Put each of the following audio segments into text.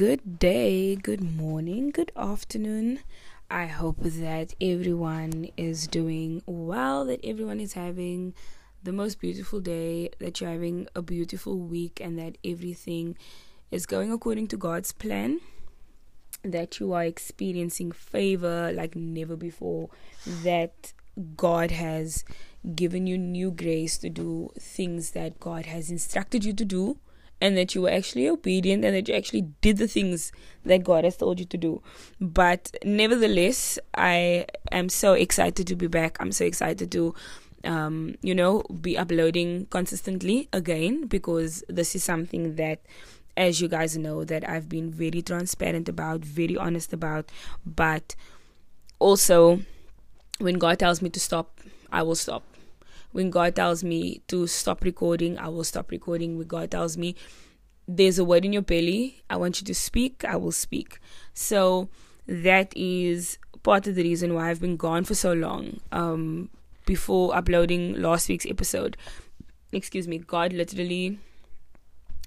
Good day, good morning, good afternoon. I hope that everyone is doing well, that everyone is having the most beautiful day, that you're having a beautiful week, and that everything is going according to God's plan. That you are experiencing favor like never before, that God has given you new grace to do things that God has instructed you to do and that you were actually obedient and that you actually did the things that God has told you to do. But nevertheless, I am so excited to be back. I'm so excited to um, you know, be uploading consistently again because this is something that as you guys know that I've been very transparent about, very honest about, but also when God tells me to stop, I will stop when God tells me to stop recording, I will stop recording. When God tells me there's a word in your belly, I want you to speak, I will speak. So that is part of the reason why I've been gone for so long. Um, before uploading last week's episode, excuse me, God literally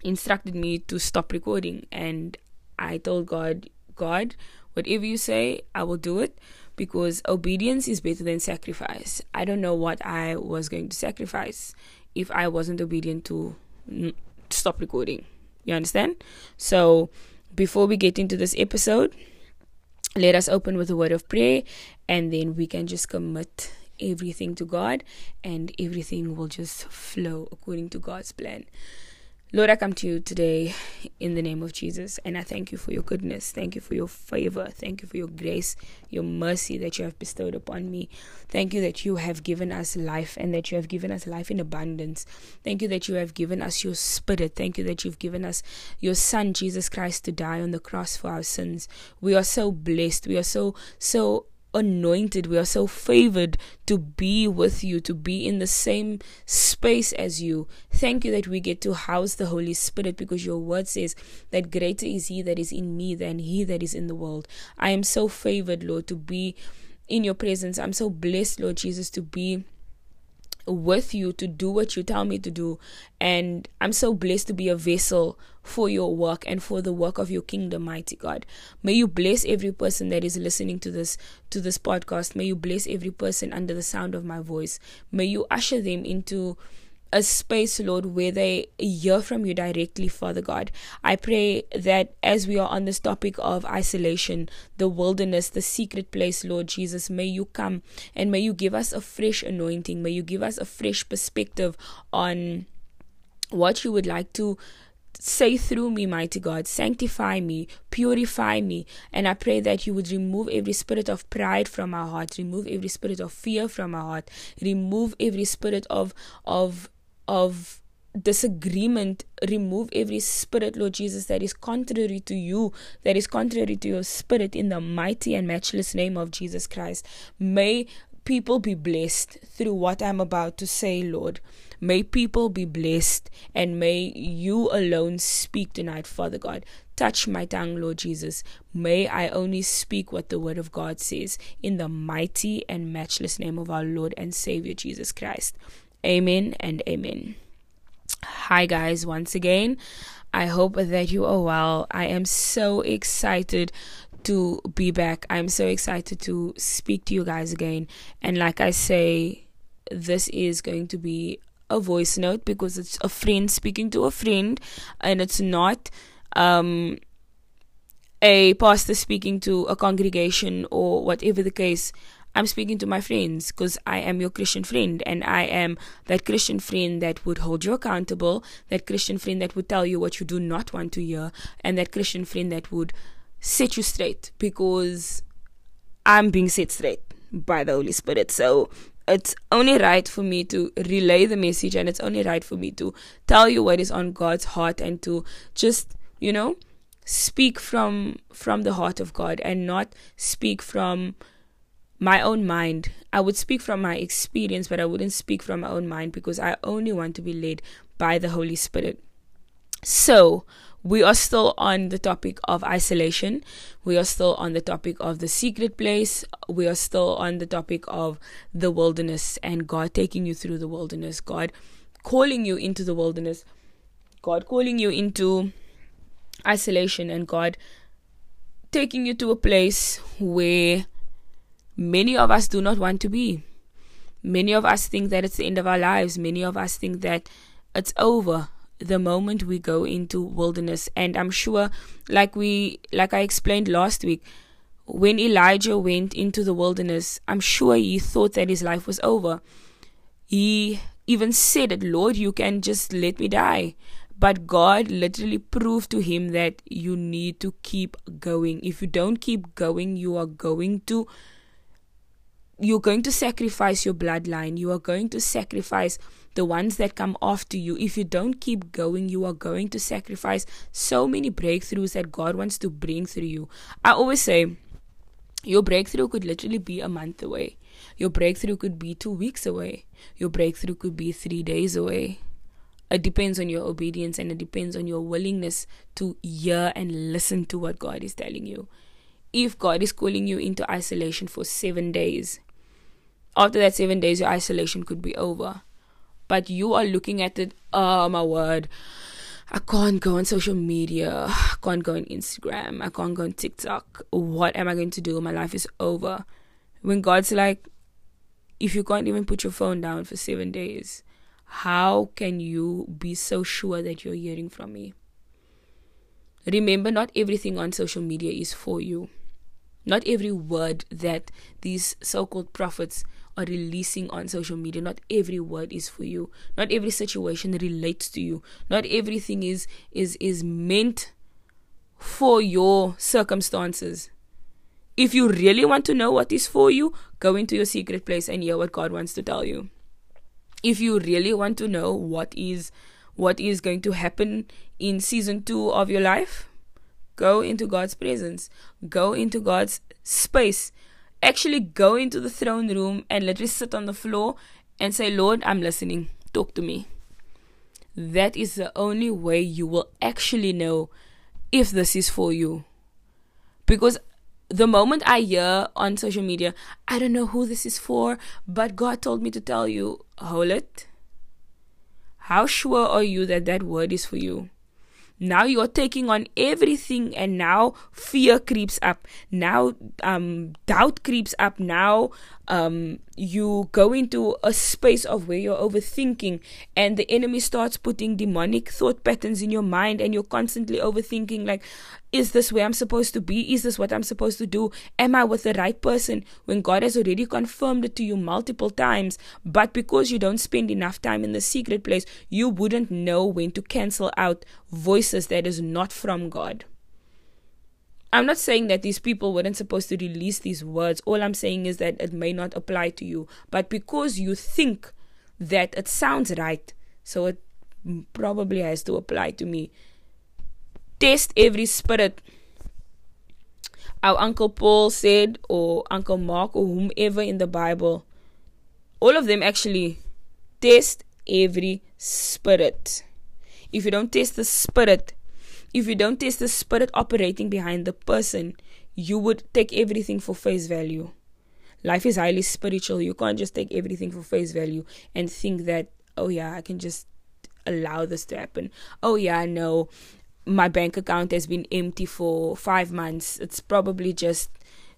instructed me to stop recording, and I told God, God, whatever you say, I will do it because obedience is better than sacrifice. I don't know what I was going to sacrifice if I wasn't obedient to stop recording. You understand? So, before we get into this episode, let us open with a word of prayer and then we can just commit everything to God and everything will just flow according to God's plan. Lord, I come to you today in the name of Jesus, and I thank you for your goodness. Thank you for your favor. Thank you for your grace, your mercy that you have bestowed upon me. Thank you that you have given us life and that you have given us life in abundance. Thank you that you have given us your spirit. Thank you that you've given us your Son, Jesus Christ, to die on the cross for our sins. We are so blessed. We are so, so anointed. We are so favored to be with you, to be in the same space as you. Thank you that we get to house the Holy Spirit because your word says that greater is He that is in me than He that is in the world. I am so favored, Lord, to be in your presence. I'm so blessed, Lord Jesus, to be with you to do what you tell me to do. And I'm so blessed to be a vessel for your work and for the work of your kingdom, mighty God. May you bless every person that is listening to this to this podcast. May you bless every person under the sound of my voice. May you usher them into a space, Lord, where they hear from you directly, Father God. I pray that as we are on this topic of isolation, the wilderness, the secret place, Lord Jesus, may you come and may you give us a fresh anointing. May you give us a fresh perspective on what you would like to say through me, mighty God, sanctify me, purify me. And I pray that you would remove every spirit of pride from our heart, remove every spirit of fear from our heart, remove every spirit of of of disagreement remove every spirit lord jesus that is contrary to you that is contrary to your spirit in the mighty and matchless name of jesus christ. May people be blessed through what i'm about to say lord. May people be blessed and may you alone speak tonight father god. Touch my tongue lord jesus. May i only speak what the word of god says in the mighty and matchless name of our lord and savior jesus christ Amen and amen. Hi, guys, once again. I hope that you are well. I am so excited to be back. I'm so excited to speak to you guys again. And like I say, this is going to be a voice note because it's a friend speaking to a friend and it's not um a pastor speaking to a congregation or whatever the case I'm speaking to my friends because I am your Christian friend and I am that Christian friend that would hold you accountable, that Christian friend that would tell you what you do not want to hear, and that Christian friend that would set you straight because I'm being set straight by the Holy Spirit. So it's only right for me to relay the message and it's only right for me to tell you what is on God's heart and to just, you know, speak from from the heart of God and not speak from my own mind. I would speak from my experience, but I wouldn't speak from my own mind because I only want to be led by the Holy Spirit. So, we are still on the topic of isolation. We are still on the topic of the secret place. We are still on the topic of the wilderness and God taking you through the wilderness. God calling you into the wilderness. God calling you into isolation and God taking you to a place where many of us do not want to be. Many of us think that it's the end of our lives. Many of us think that it's over the moment we go into wilderness. And I'm sure, like we, like I explained last week, when Elijah went into the wilderness, I'm sure he thought that his life was over. He even said it, Lord, you can just let me die. But God literally proved to him that you need to keep going. If you don't keep going, you are going to you're going to sacrifice your bloodline. You are going to sacrifice the ones that come after you. If you don't keep going, you are going to sacrifice so many breakthroughs that God wants to bring through you. I always say, your breakthrough could literally be a month away. Your breakthrough could be two weeks away. Your breakthrough could be three days away. It depends on your obedience and it depends on your willingness to hear and listen to what God is telling you. If God is calling you into isolation for seven days, after that seven days, your isolation could be over. But you are looking at it, oh my word, I can't go on social media. I can't go on Instagram. I can't go on TikTok. What am I going to do? My life is over. When God's like, if you can't even put your phone down for seven days, how can you be so sure that you're hearing from me? Remember, not everything on social media is for you. Not every word that these so called prophets are releasing on social media. Not every word is for you. Not every situation relates to you. Not everything is is is meant for your circumstances. If you really want to know what is for you, go into your secret place and hear what God wants to tell you. If you really want to know what is what is going to happen in season 2 of your life, go into God's presence. Go into God's space actually go into the throne room and literally sit on the floor and say, Lord, I'm listening. Talk to me. That is the only way you will actually know if this is for you. Because the moment I hear on social media, I don't know who this is for, but God told me to tell you, hold it. How sure are you that that word is for you? Now you're taking on everything and now fear creeps up. Now um, doubt creeps up. Now um, you go into a space of where you're overthinking and the enemy starts putting demonic thought patterns in your mind and you're constantly overthinking like is this where i'm supposed to be? Is this what i'm supposed to do? Am i with the right person when god has already confirmed it to you multiple times? But because you don't spend enough time in the secret place you wouldn't know when to cancel out voices that is not from god I'm not saying that these people weren't supposed to release these words. All I'm saying is that it may not apply to you. But because you think that it sounds right, so it probably has to apply to me. Test every spirit. Our Uncle Paul said, or Uncle Mark, or whomever in the Bible, all of them actually test every spirit. If you don't test the spirit, if you don't test the spirit operating behind the person, you would take everything for face value. Life is highly spiritual. You can't just take everything for face value and think that, oh yeah, I can just allow this to happen. Oh yeah, I know my bank account has been empty for five months. It's probably just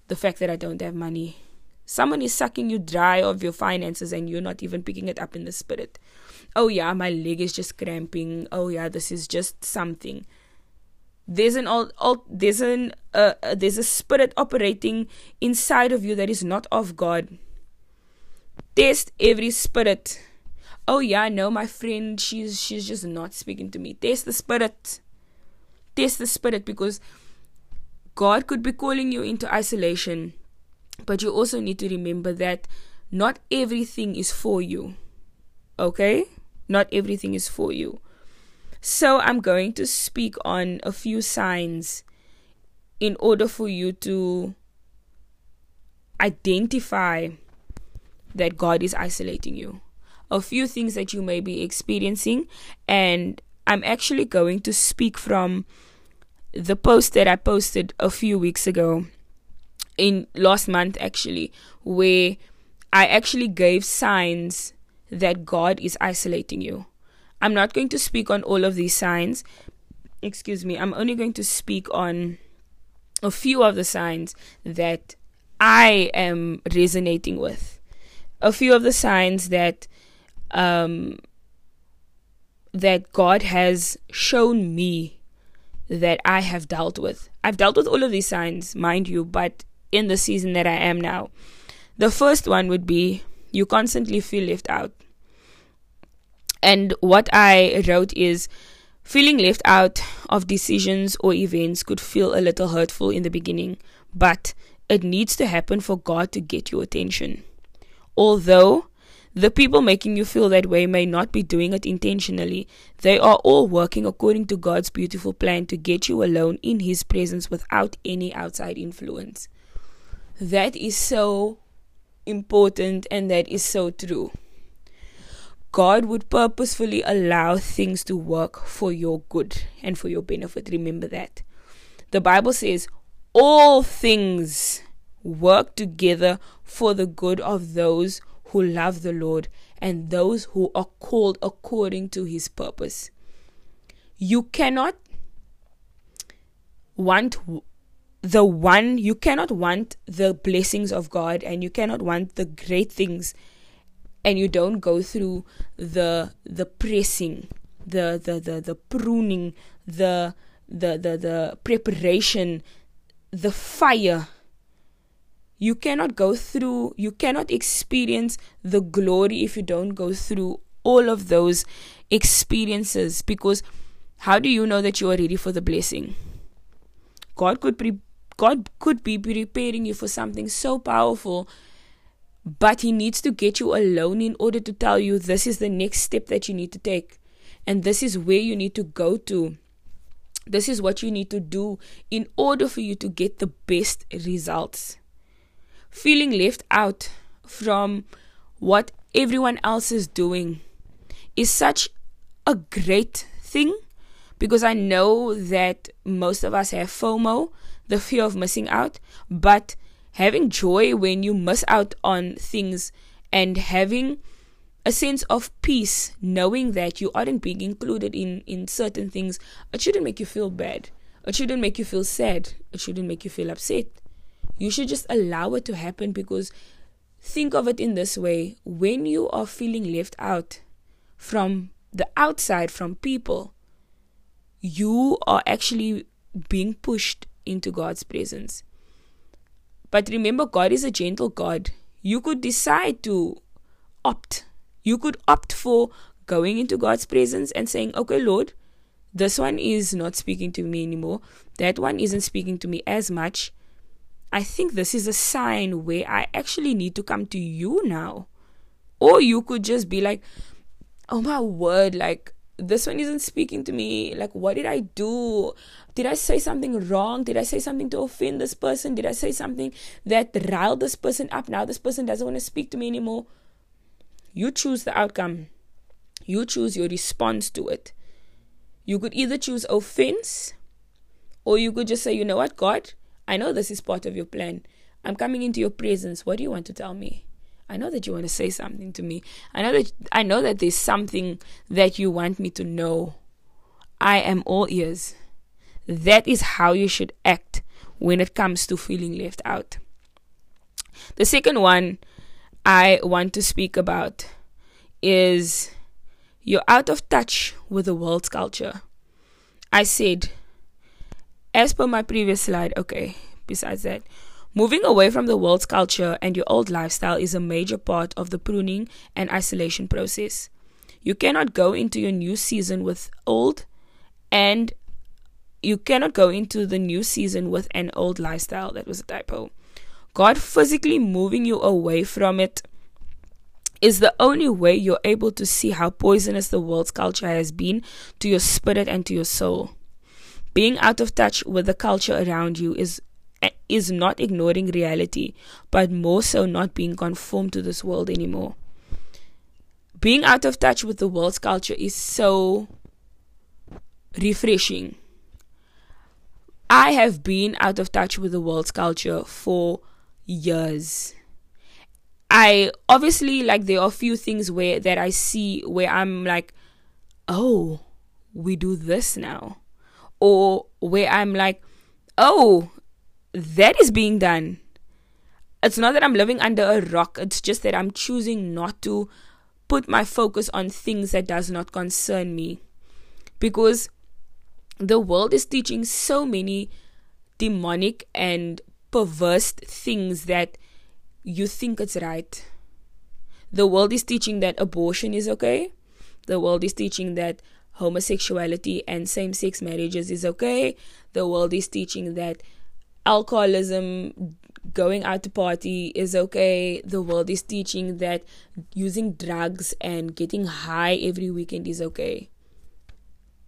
the fact that I don't have money. Someone is sucking you dry of your finances and you're not even picking it up in the spirit. Oh yeah, my leg is just cramping. Oh yeah, this is just something there's an all, there's an uh, uh, there's a spirit operating inside of you that is not of God. Test every spirit. Oh yeah, no, my friend, she's she's just not speaking to me. Test the spirit. Test the spirit because God could be calling you into isolation, but you also need to remember that not everything is for you. Okay? Not everything is for you. So I'm going to speak on a few signs in order for you to identify that God is isolating you. A few things that you may be experiencing, and I'm actually going to speak from the post that I posted a few weeks ago, in last month actually, where I actually gave signs that God is isolating you. I'm not going to speak on all of these signs excuse me, I'm only going to speak on a few of the signs that I am resonating with. A few of the signs that um, that God has shown me that I have dealt with. I've dealt with all of these signs, mind you, but in the season that I am now. The first one would be you constantly feel left out. And what I wrote is feeling left out of decisions or events could feel a little hurtful in the beginning, but it needs to happen for God to get your attention. Although the people making you feel that way may not be doing it intentionally. They are all working according to God's beautiful plan to get you alone in His presence without any outside influence. That is so important and that is so true. God would purposefully allow things to work for your good and for your benefit. Remember that. The Bible says, all things work together for the good of those who love the Lord and those who are called according to his purpose. You cannot want the one, you cannot want the blessings of God and you cannot want the great things and you don't go through the the pressing, the the the, the pruning, the the the the preparation, the fire you cannot go through, you cannot experience the glory if you don't go through all of those experiences. Because how do you know that you are ready for the blessing? God could pre- God could be preparing you for something so powerful, but He needs to get you alone in order to tell you this is the next step that you need to take, and this is where you need to go to. This is what you need to do in order for you to get the best results feeling left out from what everyone else is doing is such a great thing because I know that most of us have FOMO, the fear of missing out, but having joy when you miss out on things and having a sense of peace knowing that you aren't being included in in certain things it shouldn't make you feel bad. It shouldn't make you feel sad. It shouldn't make you feel upset. You should just allow it to happen because think of it in this way. When you are feeling left out from the outside, from people, you are actually being pushed into God's presence. But remember, God is a gentle God. You could decide to opt. You could opt for going into God's presence and saying, Okay, Lord, this one is not speaking to me anymore. That one isn't speaking to me as much. I think this is a sign where I actually need to come to you now. Or you could just be like, oh my word, like this one isn't speaking to me. Like, what did I do? Did I say something wrong? Did I say something to offend this person? Did I say something that riled this person up? Now this person doesn't want to speak to me anymore. You choose the outcome, you choose your response to it. You could either choose offense or you could just say, you know what, God, I know this is part of your plan. I'm coming into your presence. What do you want to tell me? I know that you want to say something to me. I know that I know that there's something that you want me to know. I am all ears. That is how you should act when it comes to feeling left out. The second one I want to speak about is you're out of touch with the world's culture. I said as per my previous slide, okay, besides that, moving away from the world's culture and your old lifestyle is a major part of the pruning and isolation process. You cannot go into your new season with old and you cannot go into the new season with an old lifestyle. That was a typo. God physically moving you away from it is the only way you're able to see how poisonous the world's culture has been to your spirit and to your soul. Being out of touch with the culture around you is is not ignoring reality, but more so not being conformed to this world anymore. Being out of touch with the world's culture is so refreshing. I have been out of touch with the world's culture for years. I obviously like there are a few things where that I see where I'm like, oh, we do this now or where I'm like, oh, that is being done. It's not that I'm living under a rock, it's just that I'm choosing not to put my focus on things that does not concern me. Because the world is teaching so many demonic and perverse things that you think it's right. The world is teaching that abortion is okay. The world is teaching that homosexuality and same sex marriages is okay. The world is teaching that alcoholism, going out to party is okay. The world is teaching that using drugs and getting high every weekend is okay.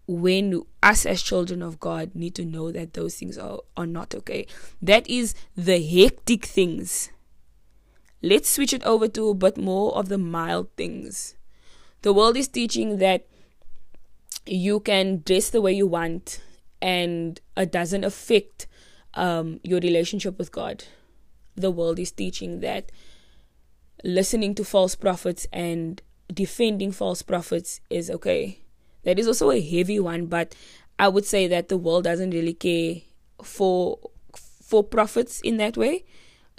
When us as children of God need to know that those things are, are not okay. That is the hectic things. Let's switch it over to a bit more of the mild things. The world is teaching that you can dress the way you want and it doesn't affect um, your relationship with God. The world is teaching that listening to false prophets and defending false prophets is okay. That is also a heavy one, but I would say that the world doesn't really care for for prophets in that way.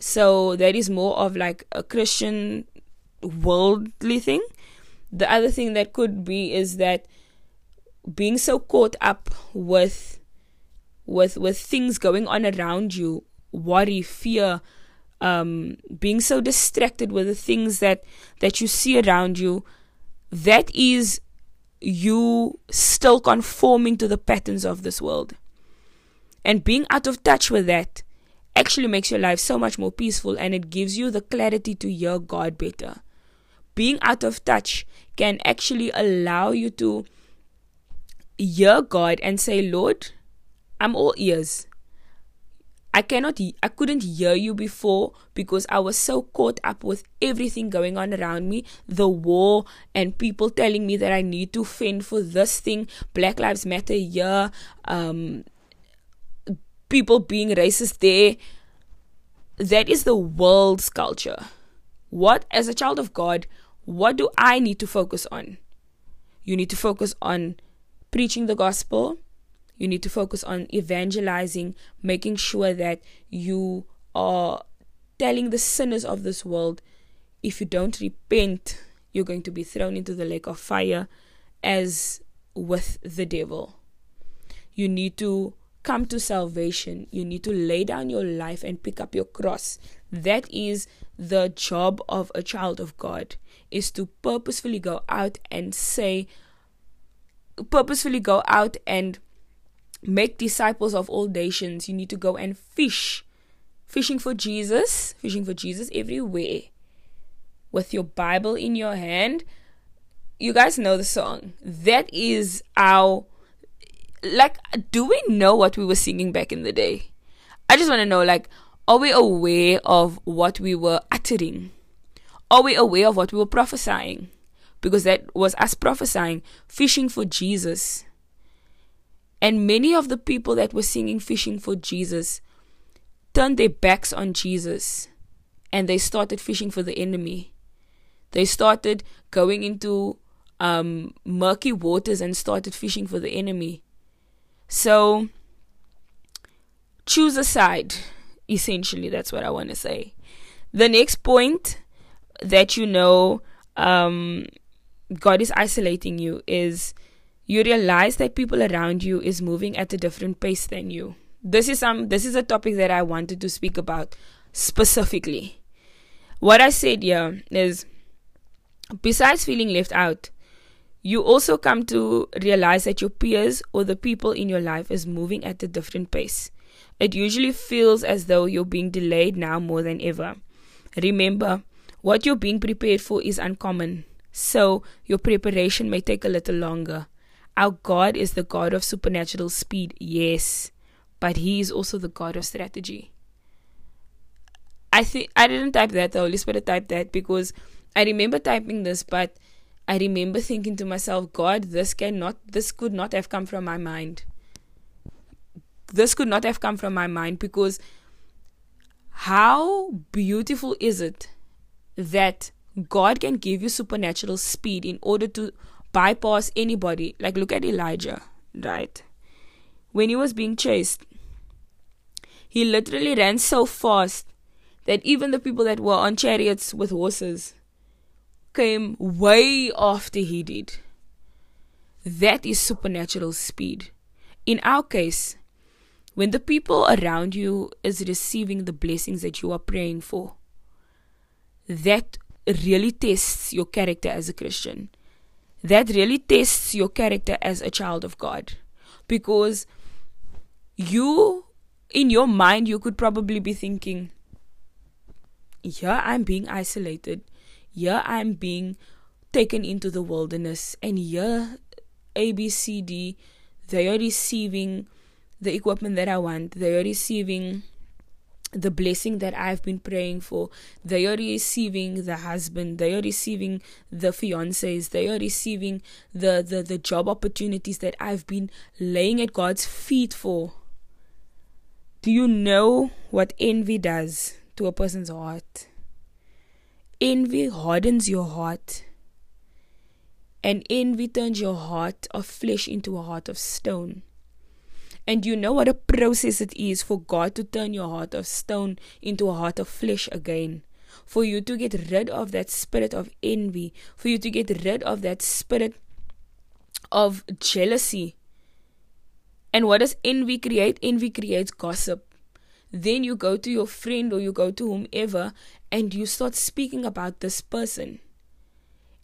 So that is more of like a Christian worldly thing. The other thing that could be is that being so caught up with with with things going on around you, worry, fear, um, being so distracted with the things that that you see around you, that is you still conforming to the patterns of this world. And being out of touch with that actually makes your life so much more peaceful and it gives you the clarity to hear God better. Being out of touch can actually allow you to hear God and say, Lord, I'm all ears. I cannot, I couldn't hear you before because I was so caught up with everything going on around me the war and people telling me that I need to fend for this thing, Black Lives Matter here, um, people being racist there. That is the world's culture. What, as a child of God, what do I need to focus on? You need to focus on preaching the gospel. You need to focus on evangelizing, making sure that you are telling the sinners of this world if you don't repent, you're going to be thrown into the lake of fire as with the devil. You need to come to salvation. You need to lay down your life and pick up your cross. That is the job of a child of God is to purposefully go out and say purposefully go out and make disciples of all nations. You need to go and fish. Fishing for Jesus, fishing for Jesus everywhere. With your Bible in your hand. You guys know the song. That is our like do we know what we were singing back in the day? I just want to know like are we aware of what we were uttering? Are we aware of what we were prophesying? because that was us prophesying, fishing for Jesus. And many of the people that were singing fishing for Jesus turned their backs on Jesus and they started fishing for the enemy. They started going into um, murky waters and started fishing for the enemy. So choose a side. Essentially, that's what I want to say. The next point that you know um, God is isolating you is you realize that people around you is moving at a different pace than you. This is some this is a topic that I wanted to speak about specifically. What I said here is besides feeling left out, you also come to realize that your peers or the people in your life is moving at a different pace. It usually feels as though you're being delayed now more than ever. Remember, what you're being prepared for is uncommon. So your preparation may take a little longer. Our God is the God of supernatural speed, yes, but He is also the God of strategy. I think I didn't type that, the Holy Spirit typed that because I remember typing this, but I remember thinking to myself, God, this cannot, this could not have come from my mind. This could not have come from my mind because how beautiful is it that God can give you supernatural speed in order to bypass anybody. Like, look at Elijah, right? when he was being chased, he literally ran so fast that even the people that were on chariots with horses came way after he did. That is supernatural speed. In our case, when the people around you is receiving the blessings that you are praying for, that really tests your character as a Christian. That really tests your character as a child of God. Because you, in your mind, you could probably be thinking, yeah, I'm being isolated. Yeah, I'm being taken into the wilderness. And yeah, A, B, C, D, they are receiving the equipment that I want. They are receiving the blessing that I've been praying for. They are receiving the husband. They are receiving the fiancés. They are receiving the, the, the job opportunities that I've been laying at God's feet for. Do you know what envy does to a person's heart? Envy hardens your heart. And envy turns your heart of flesh into a heart of stone. And you know what a process it is for God to turn your heart of stone into a heart of flesh again. For you to get rid of that spirit of envy, for you to get rid of that spirit of jealousy. And what does envy create? Envy creates gossip. Then you go to your friend or you go to whomever and you start speaking about this person.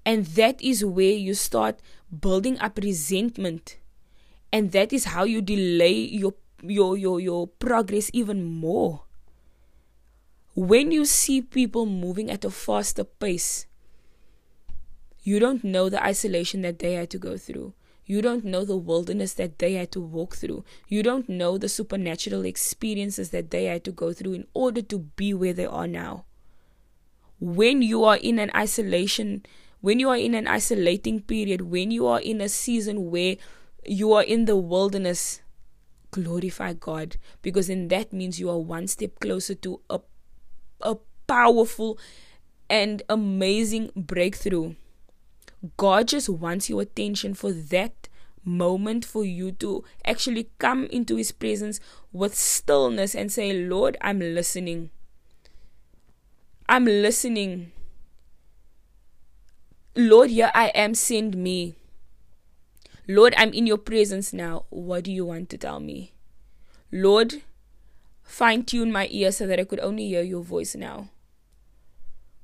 And that is where you start building up resentment and that is how you delay your your your your progress even more when you see people moving at a faster pace you don't know the isolation that they had to go through you don't know the wilderness that they had to walk through. You don't know the supernatural experiences that they had to go through in order to be where they are now. When you are in an isolation, when you are in an isolating period, when you are in a season where you are in the wilderness, glorify God because then that means you are one step closer to a, a powerful and amazing breakthrough. God just wants your attention for that moment for you to actually come into His presence with stillness and say, Lord, I'm listening. I'm listening. Lord, here I am, send me. Lord, I'm in your presence now. What do you want to tell me? Lord, fine tune my ear so that I could only hear your voice now.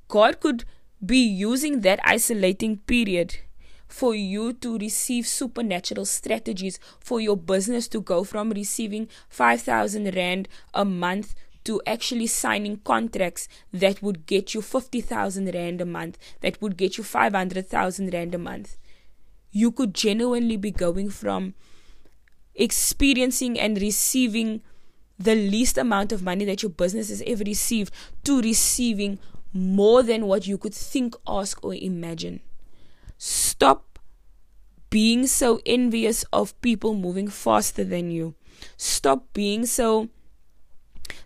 God could be using that isolating period for you to receive supernatural strategies for your business to go from receiving 5,000 Rand a month to actually signing contracts that would get you 50,000 Rand a month, that would get you 500,000 Rand a month you could genuinely be going from experiencing and receiving the least amount of money that your business has ever received to receiving more than what you could think, ask, or imagine. Stop being so envious of people moving faster than you. Stop being so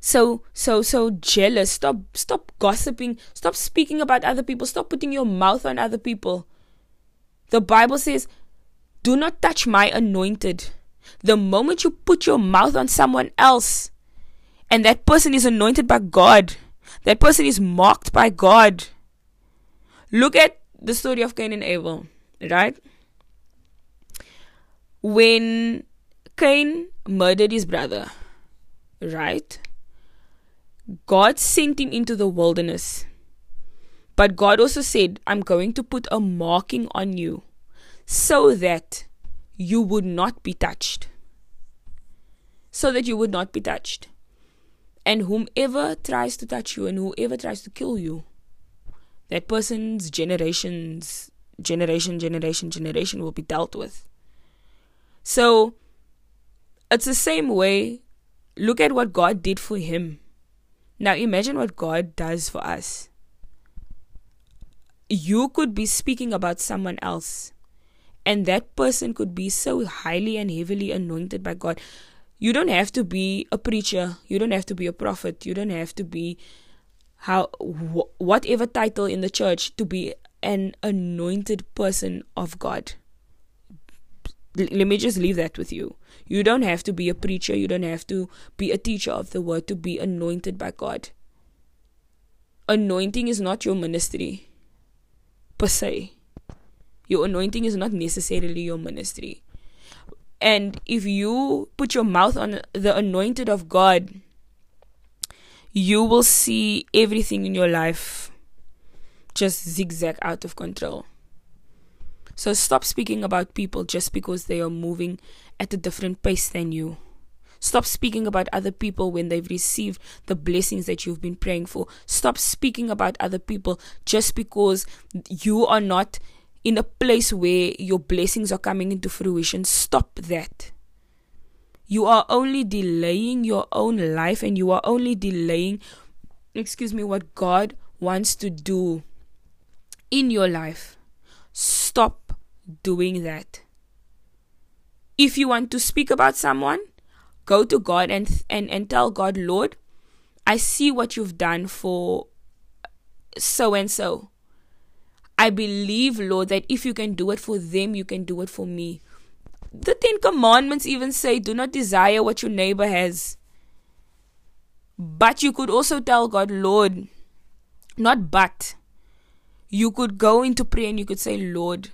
so so so jealous. Stop stop gossiping. Stop speaking about other people. Stop putting your mouth on other people. The Bible says, Do not touch my anointed. The moment you put your mouth on someone else, and that person is anointed by God, that person is marked by God. Look at the story of Cain and Abel, right? When Cain murdered his brother, right? God sent him into the wilderness but God also said, I'm going to put a marking on you so that you would not be touched. So that you would not be touched. And whomever tries to touch you and whoever tries to kill you, that person's generations, generation, generation, generation will be dealt with. So it's the same way. Look at what God did for him. Now imagine what God does for us you could be speaking about someone else and that person could be so highly and heavily anointed by God. You don't have to be a preacher, you don't have to be a prophet, you don't have to be how wh- whatever title in the church to be an anointed person of God. let me just leave that with you. You don't have to be a preacher, you don't have to be a teacher of the word to be anointed by God. Anointing is not your ministry per se. Your anointing is not necessarily your ministry. And if you put your mouth on the anointed of God, you will see everything in your life just zigzag out of control. So stop speaking about people just because they are moving at a different pace than you. Stop speaking about other people when they've received the blessings that you've been praying for. Stop speaking about other people just because you are not in a place where your blessings are coming into fruition. Stop that. You are only delaying your own life and you are only delaying, excuse me, what God wants to do in your life. Stop doing that. If you want to speak about someone, go to God and and and tell God, Lord, I see what you've done for so and so. I believe, Lord, that if you can do it for them, you can do it for me. The Ten Commandments even say, do not desire what your neighbor has. But you could also tell God, Lord, not but. You could go into prayer and you could say, Lord,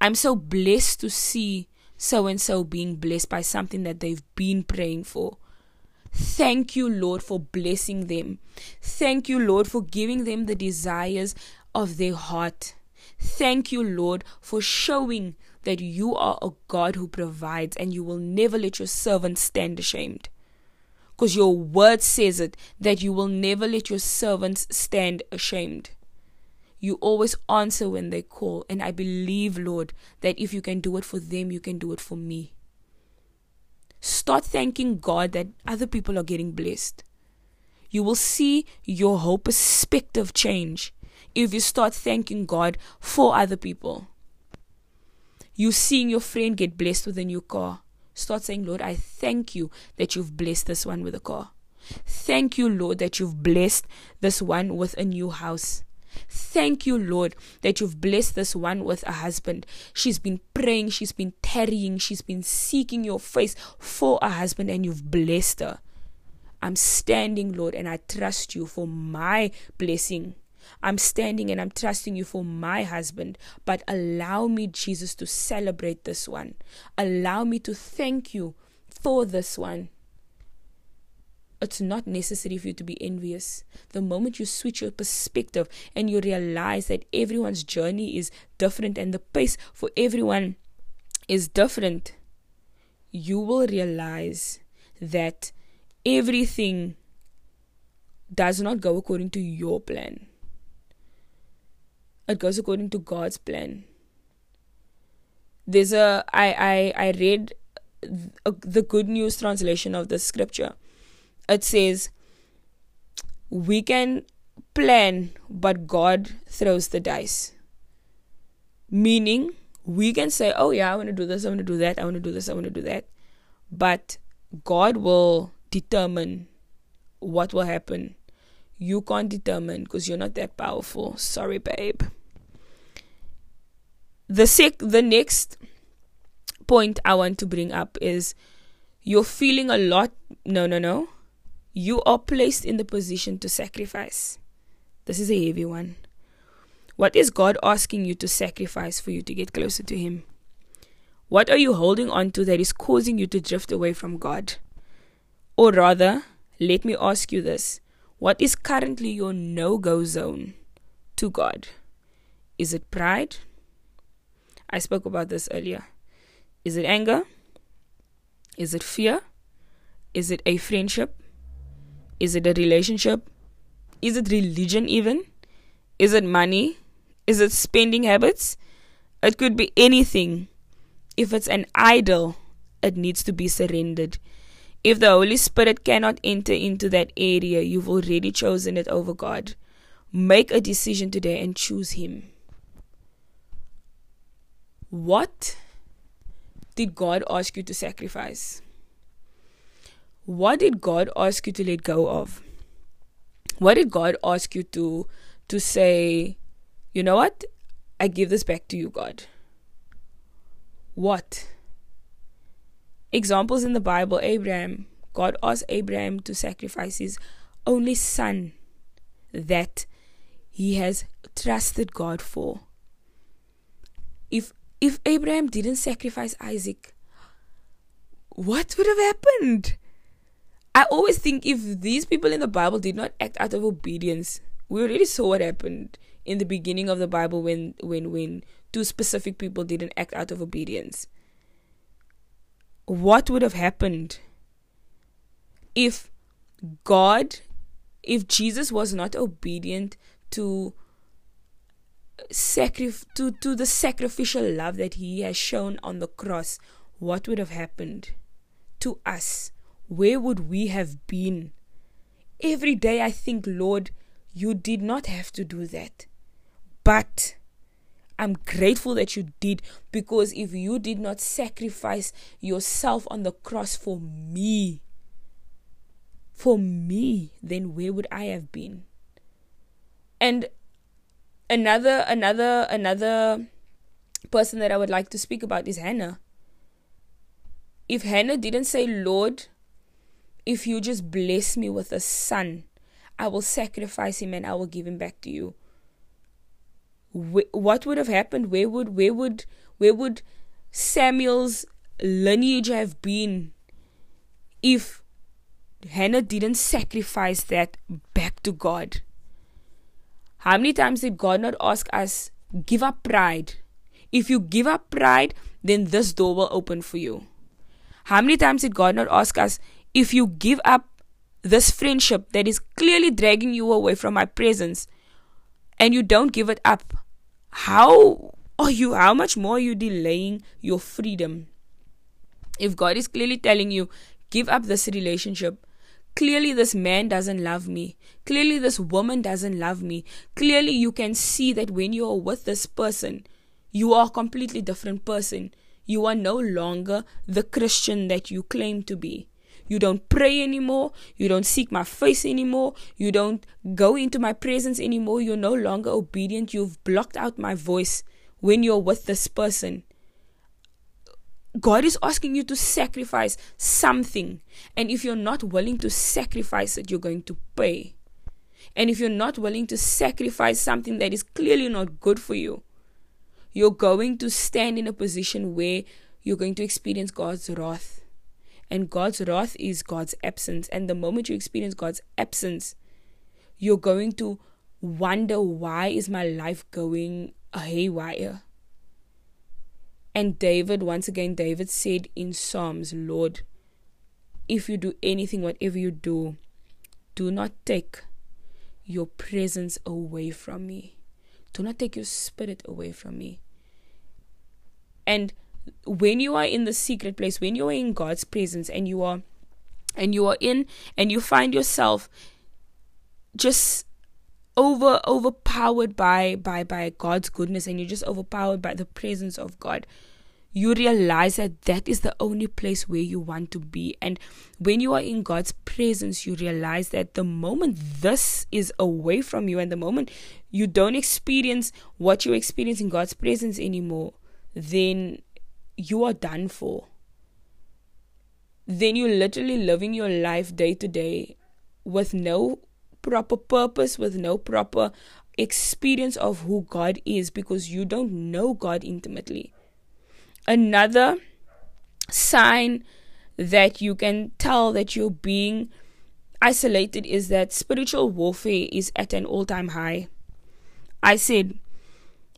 I'm so blessed to see so and so being blessed by something that they've been praying for. Thank you, Lord, for blessing them. Thank you, Lord, for giving them the desires of their heart. Thank you, Lord, for showing that you are a God who provides and you will never let your servant stand ashamed. Because your word says it that you will never let your servants stand ashamed. You always answer when they call. And I believe, Lord, that if you can do it for them, you can do it for me. Start thanking God that other people are getting blessed. You will see your whole perspective change if you start thanking God for other people. You seeing your friend get blessed with a new car. Start saying, Lord, I thank you that you've blessed this one with a car. Thank you, Lord, that you've blessed this one with a new house. Thank you, Lord, that you've blessed this one with a husband. She's been praying, she's been tarrying, she's been seeking your face for a husband, and you've blessed her. I'm standing, Lord, and I trust you for my blessing. I'm standing and I'm trusting you for my husband, but allow me, Jesus, to celebrate this one. Allow me to thank you for this one it's not necessary for you to be envious. The moment you switch your perspective and you realize that everyone's journey is different and the pace for everyone is different, you will realize that everything does not go according to your plan. It goes according to God's plan. There's a I I I read the good news translation of the scripture it says we can plan, but God throws the dice. Meaning, we can say, oh, yeah, I want to do this, I want to do that, I want to do this, I want to do that. But God will determine what will happen. You can't determine because you're not that powerful. Sorry, babe. The sec- the next point I want to bring up is you're feeling a lot. No, no, no you are placed in the position to sacrifice. This is a heavy one. What is God asking you to sacrifice for you to get closer to Him? What are you holding on to that is causing you to drift away from God? Or rather, let me ask you this what is currently your no go zone to God? Is it pride? I spoke about this earlier. Is it anger? Is it fear? Is it a friendship? Is it a relationship? Is it religion, even? Is it money? Is it spending habits? It could be anything. If it's an idol, it needs to be surrendered. If the Holy Spirit cannot enter into that area, you've already chosen it over God. Make a decision today and choose Him. What did God ask you to sacrifice? What did God ask you to let go of? What did God ask you to to say, you know what? I give this back to you, God. what? Examples in the Bible Abraham. God asked Abraham to sacrifice his only son that he has trusted God for. If if Abraham didn't sacrifice Isaac, what would have happened? I always think if these people in the Bible did not act out of obedience, we already saw what happened in the beginning of the Bible when when when two specific people didn't act out of obedience. What would have happened if God if Jesus was not obedient to sacrif- to, to the sacrificial love that he has shown on the cross, what would have happened to us? Where would we have been? Every day I think, Lord, you did not have to do that. But I'm grateful that you did because if you did not sacrifice yourself on the cross for me, for me, then where would I have been? And another another another person that I would like to speak about is Hannah. If Hannah didn't say, Lord, if you just bless me with a son, I will sacrifice him and I will give him back to you. What would have happened? Where would where would where would Samuel's lineage have been if Hannah didn't sacrifice that back to God. How many times did God not ask us, give up pride? If you give up pride, then this door will open for you. How many times did God not ask us, if you give up this friendship that is clearly dragging you away from my presence and you don't give it up, how are you, how much more are you delaying your freedom? If God is clearly telling you, give up this relationship, Clearly, this man doesn't love me. Clearly, this woman doesn't love me. Clearly, you can see that when you are with this person, you are a completely different person. You are no longer the Christian that you claim to be. You don't pray anymore. You don't seek my face anymore. You don't go into my presence anymore. You're no longer obedient. You've blocked out my voice when you're with this person. God is asking you to sacrifice something. And if you're not willing to sacrifice it, you're going to pay. And if you're not willing to sacrifice something that is clearly not good for you, you're going to stand in a position where you're going to experience God's wrath. And God's wrath is God's absence. And the moment you experience God's absence, you're going to wonder why is my life going haywire? And David, once again, David said in Psalms, Lord, if you do anything, whatever you do, do not take your presence away from me. Do not take your spirit away from me. And when you are in the secret place, when you are in God's presence and you are and you are in and you find yourself just over overpowered by by by God's goodness and you're just overpowered by the presence of God you realize that that is the only place where you want to be. And when you are in God's presence you realize that the moment this is away from you and the moment you don't experience what you experience in God's presence anymore then you are done for then you're literally living your life day to day with no proper purpose, with no proper experience of who God is because you don't know God intimately. Another sign that you can tell that you're being isolated is that spiritual warfare is at an all time high. I said,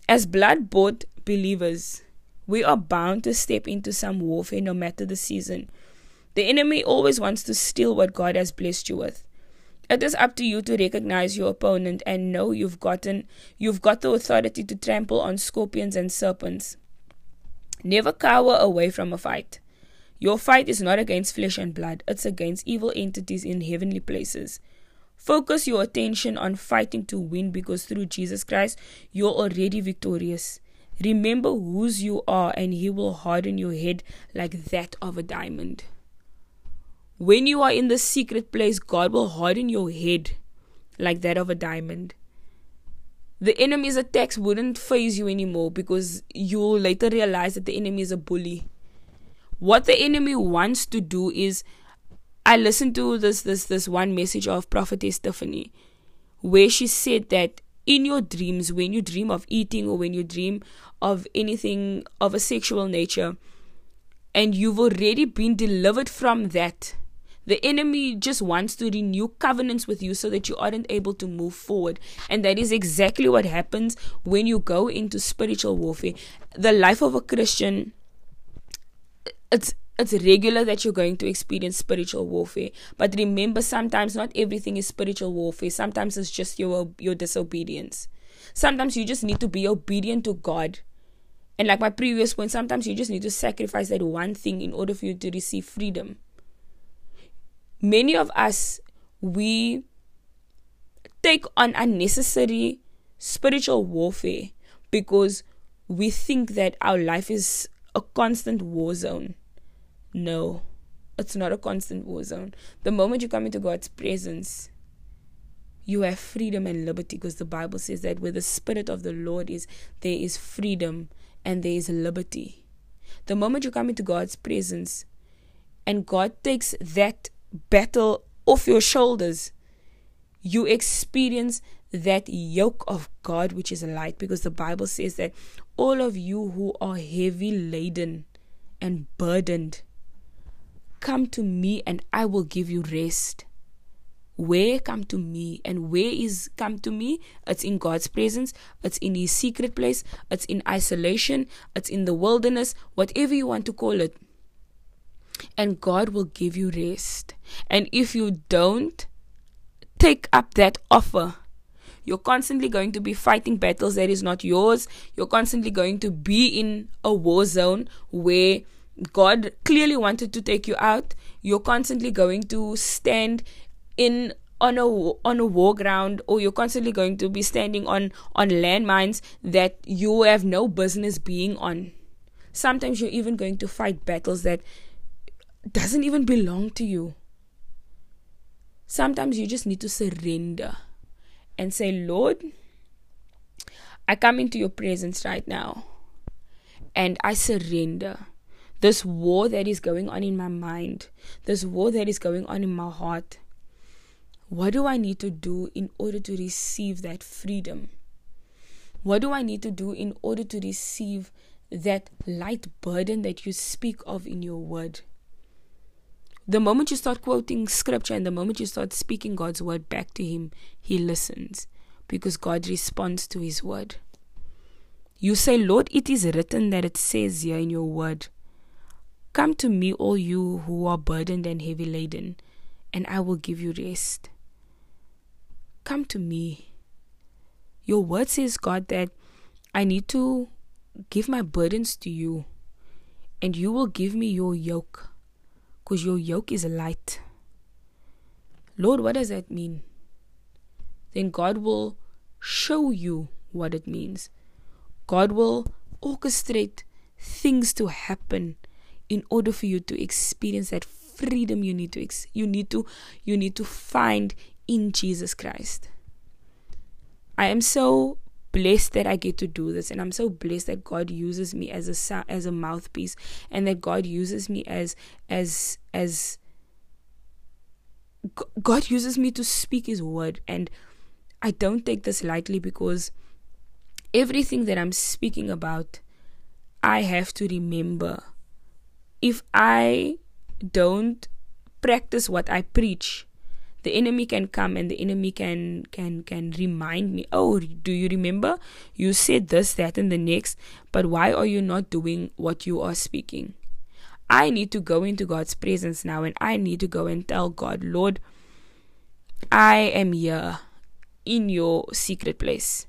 as blood bought believers, we are bound to step into some warfare no matter the season. The enemy always wants to steal what God has blessed you with. It is up to you to recognize your opponent and know you've gotten you've got the authority to trample on scorpions and serpents. Never cower away from a fight. Your fight is not against flesh and blood, it's against evil entities in heavenly places. Focus your attention on fighting to win because through Jesus Christ you're already victorious. Remember whose you are, and He will harden your head like that of a diamond. When you are in the secret place, God will harden your head like that of a diamond. the enemy's attacks wouldn't faze you anymore because you'll later realize that the enemy is a bully. What the enemy wants to do is I listened to this this this one message of Prophetess Tiffany where she said that in your dreams, when you dream of eating or when you dream of anything of a sexual nature, and you've already been delivered from that, the enemy just wants to renew covenants with you so that you aren't able to move forward. And that is exactly what happens when you go into spiritual warfare. The life of a Christian, it's it's regular that you're going to experience spiritual warfare. But remember, sometimes not everything is spiritual warfare. Sometimes it's just your your disobedience. Sometimes you just need to be obedient to God. And like my previous point, sometimes you just need to sacrifice that one thing in order for you to receive freedom many of us we take on unnecessary spiritual warfare because we think that our life is a constant war zone. No, it's not a constant war zone. The moment you come into God's presence, you have freedom and liberty because the Bible says that where the Spirit of the Lord is, there is freedom and there is liberty. The moment you come into God's presence and God takes that battle off your shoulders, you experience that yoke of God which is light because the Bible says that all of you who are heavy laden and burdened come to me and I will give you rest. Where come to me and where is come to me? It's in God's presence, it's in his secret place, it's in isolation, it's in the wilderness, whatever you want to call it and God will give you rest. And if you don't take up that offer, you're constantly going to be fighting battles that is not yours. You're constantly going to be in a war zone where God clearly wanted to take you out. You're constantly going to stand in on a on a war ground or you're constantly going to be standing on on landmines that you have no business being on. Sometimes you're even going to fight battles that doesn't even belong to you. Sometimes you just need to surrender and say, Lord, I come into your presence right now and I surrender. This war that is going on in my mind, this war that is going on in my heart. What do I need to do in order to receive that freedom? What do I need to do in order to receive that light burden that you speak of in your word? The moment you start quoting scripture and the moment you start speaking God's word back to Him, He listens because God responds to His word. You say, Lord, it is written that it says here in your word, Come to me, all you who are burdened and heavy laden, and I will give you rest. Come to me. Your word says, God, that I need to give my burdens to you, and you will give me your yoke because your yoke is light. Lord, what does that mean? Then God will show you what it means. God will orchestrate things to happen in order for you to experience that freedom you need to ex- you need to you need to find in Jesus Christ. I am so blessed that I get to do this, and I'm so blessed that God uses me as a as a mouthpiece, and that God uses me as as as God uses me to speak His word, and I don't take this lightly because everything that I'm speaking about, I have to remember. If I don't practice what I preach, the enemy can come and the enemy can can can remind me oh do you remember? You said this that and the next but why are you not doing what you are speaking? I need to go into god's presence now and i need to go and tell god lord i am here in your secret place.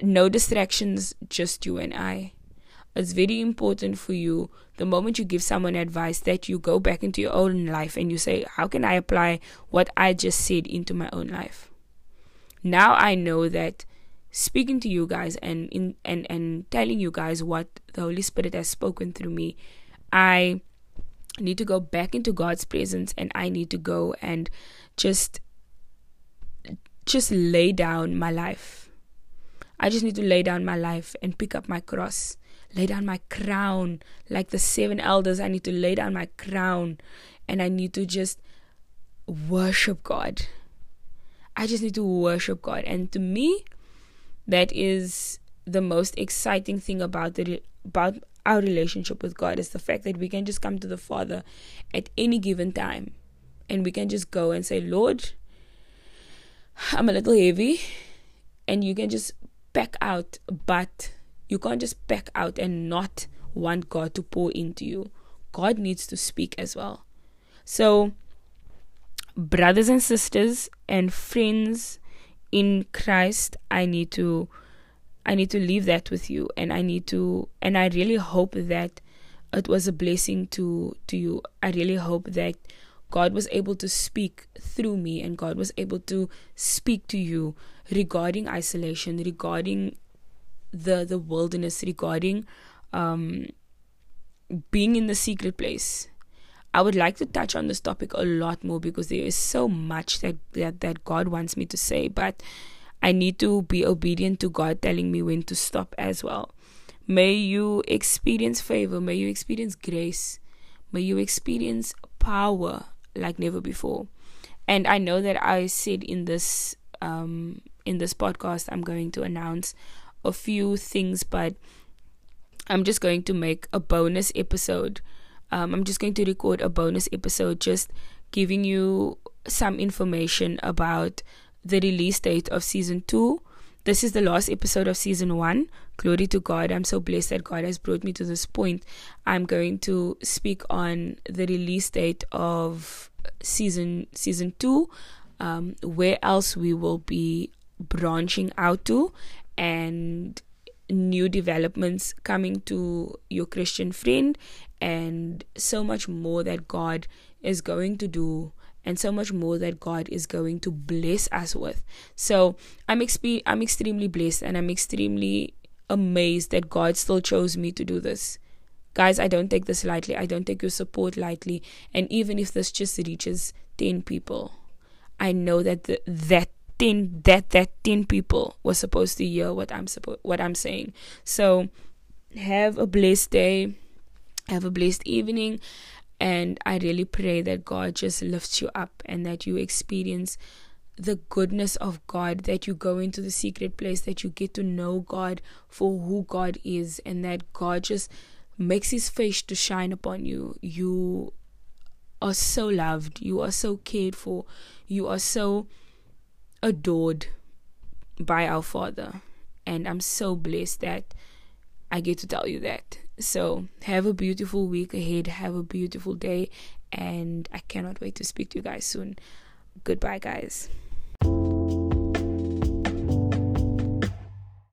No distractions just you and i it's very important for you the moment you give someone advice that you go back into your own life and you say, How can I apply what I just said into my own life? Now I know that speaking to you guys and in and, and telling you guys what the Holy Spirit has spoken through me, I need to go back into God's presence and I need to go and just just lay down my life I just need to lay down my life and pick up my cross, lay down my crown. Like the seven elders, I need to lay down my crown and I need to just worship God. I just need to worship God. And to me, that is the most exciting thing about the about our relationship with God is the fact that we can just come to the Father at any given time and we can just go and say, Lord, I'm a little heavy, and you can just back out, but you can't just back out and not want God to pour into you. God needs to speak as well. So, brothers and sisters and friends in Christ, I need to I need to leave that with you and I need to and I really hope that it was a blessing to to you. I really hope that God was able to speak through me and God was able to speak to you regarding isolation, regarding the the wilderness, regarding um, being in the secret place. I would like to touch on this topic a lot more because there is so much that, that, that God wants me to say, but I need to be obedient to God telling me when to stop as well. May you experience favor, may you experience grace, may you experience power like never before. And I know that I said in this um, in this podcast I'm going to announce a few things, but I'm just going to make a bonus episode. Um, I'm just going to record a bonus episode, just giving you some information about the release date of season two. This is the last episode of season one. Glory to God. I'm so blessed that God has brought me to this point. I'm going to speak on the release date of season season two, um, where else we will be branching out to, and new developments coming to your Christian friend, and so much more that God is going to do and so much more that God is going to bless us with. So I'm expe- I'm extremely blessed and I'm extremely amazed that God still chose me to do this. Guys, I don't take this lightly. I don't take your support lightly. And even if this just reaches 10 people, I know that the, that 10 that that 10 people were supposed to hear what I'm suppo- what I'm saying. So have a blessed day. Have a blessed evening. And I really pray that God just lifts you up and that you experience the goodness of God, that you go into the secret place, that you get to know God for who God is, and that God just makes his face to shine upon you. You are so loved, you are so cared for, you are so adored by our Father. And I'm so blessed that I get to tell you that. So, have a beautiful week ahead, have a beautiful day, and I cannot wait to speak to you guys soon. Goodbye, guys.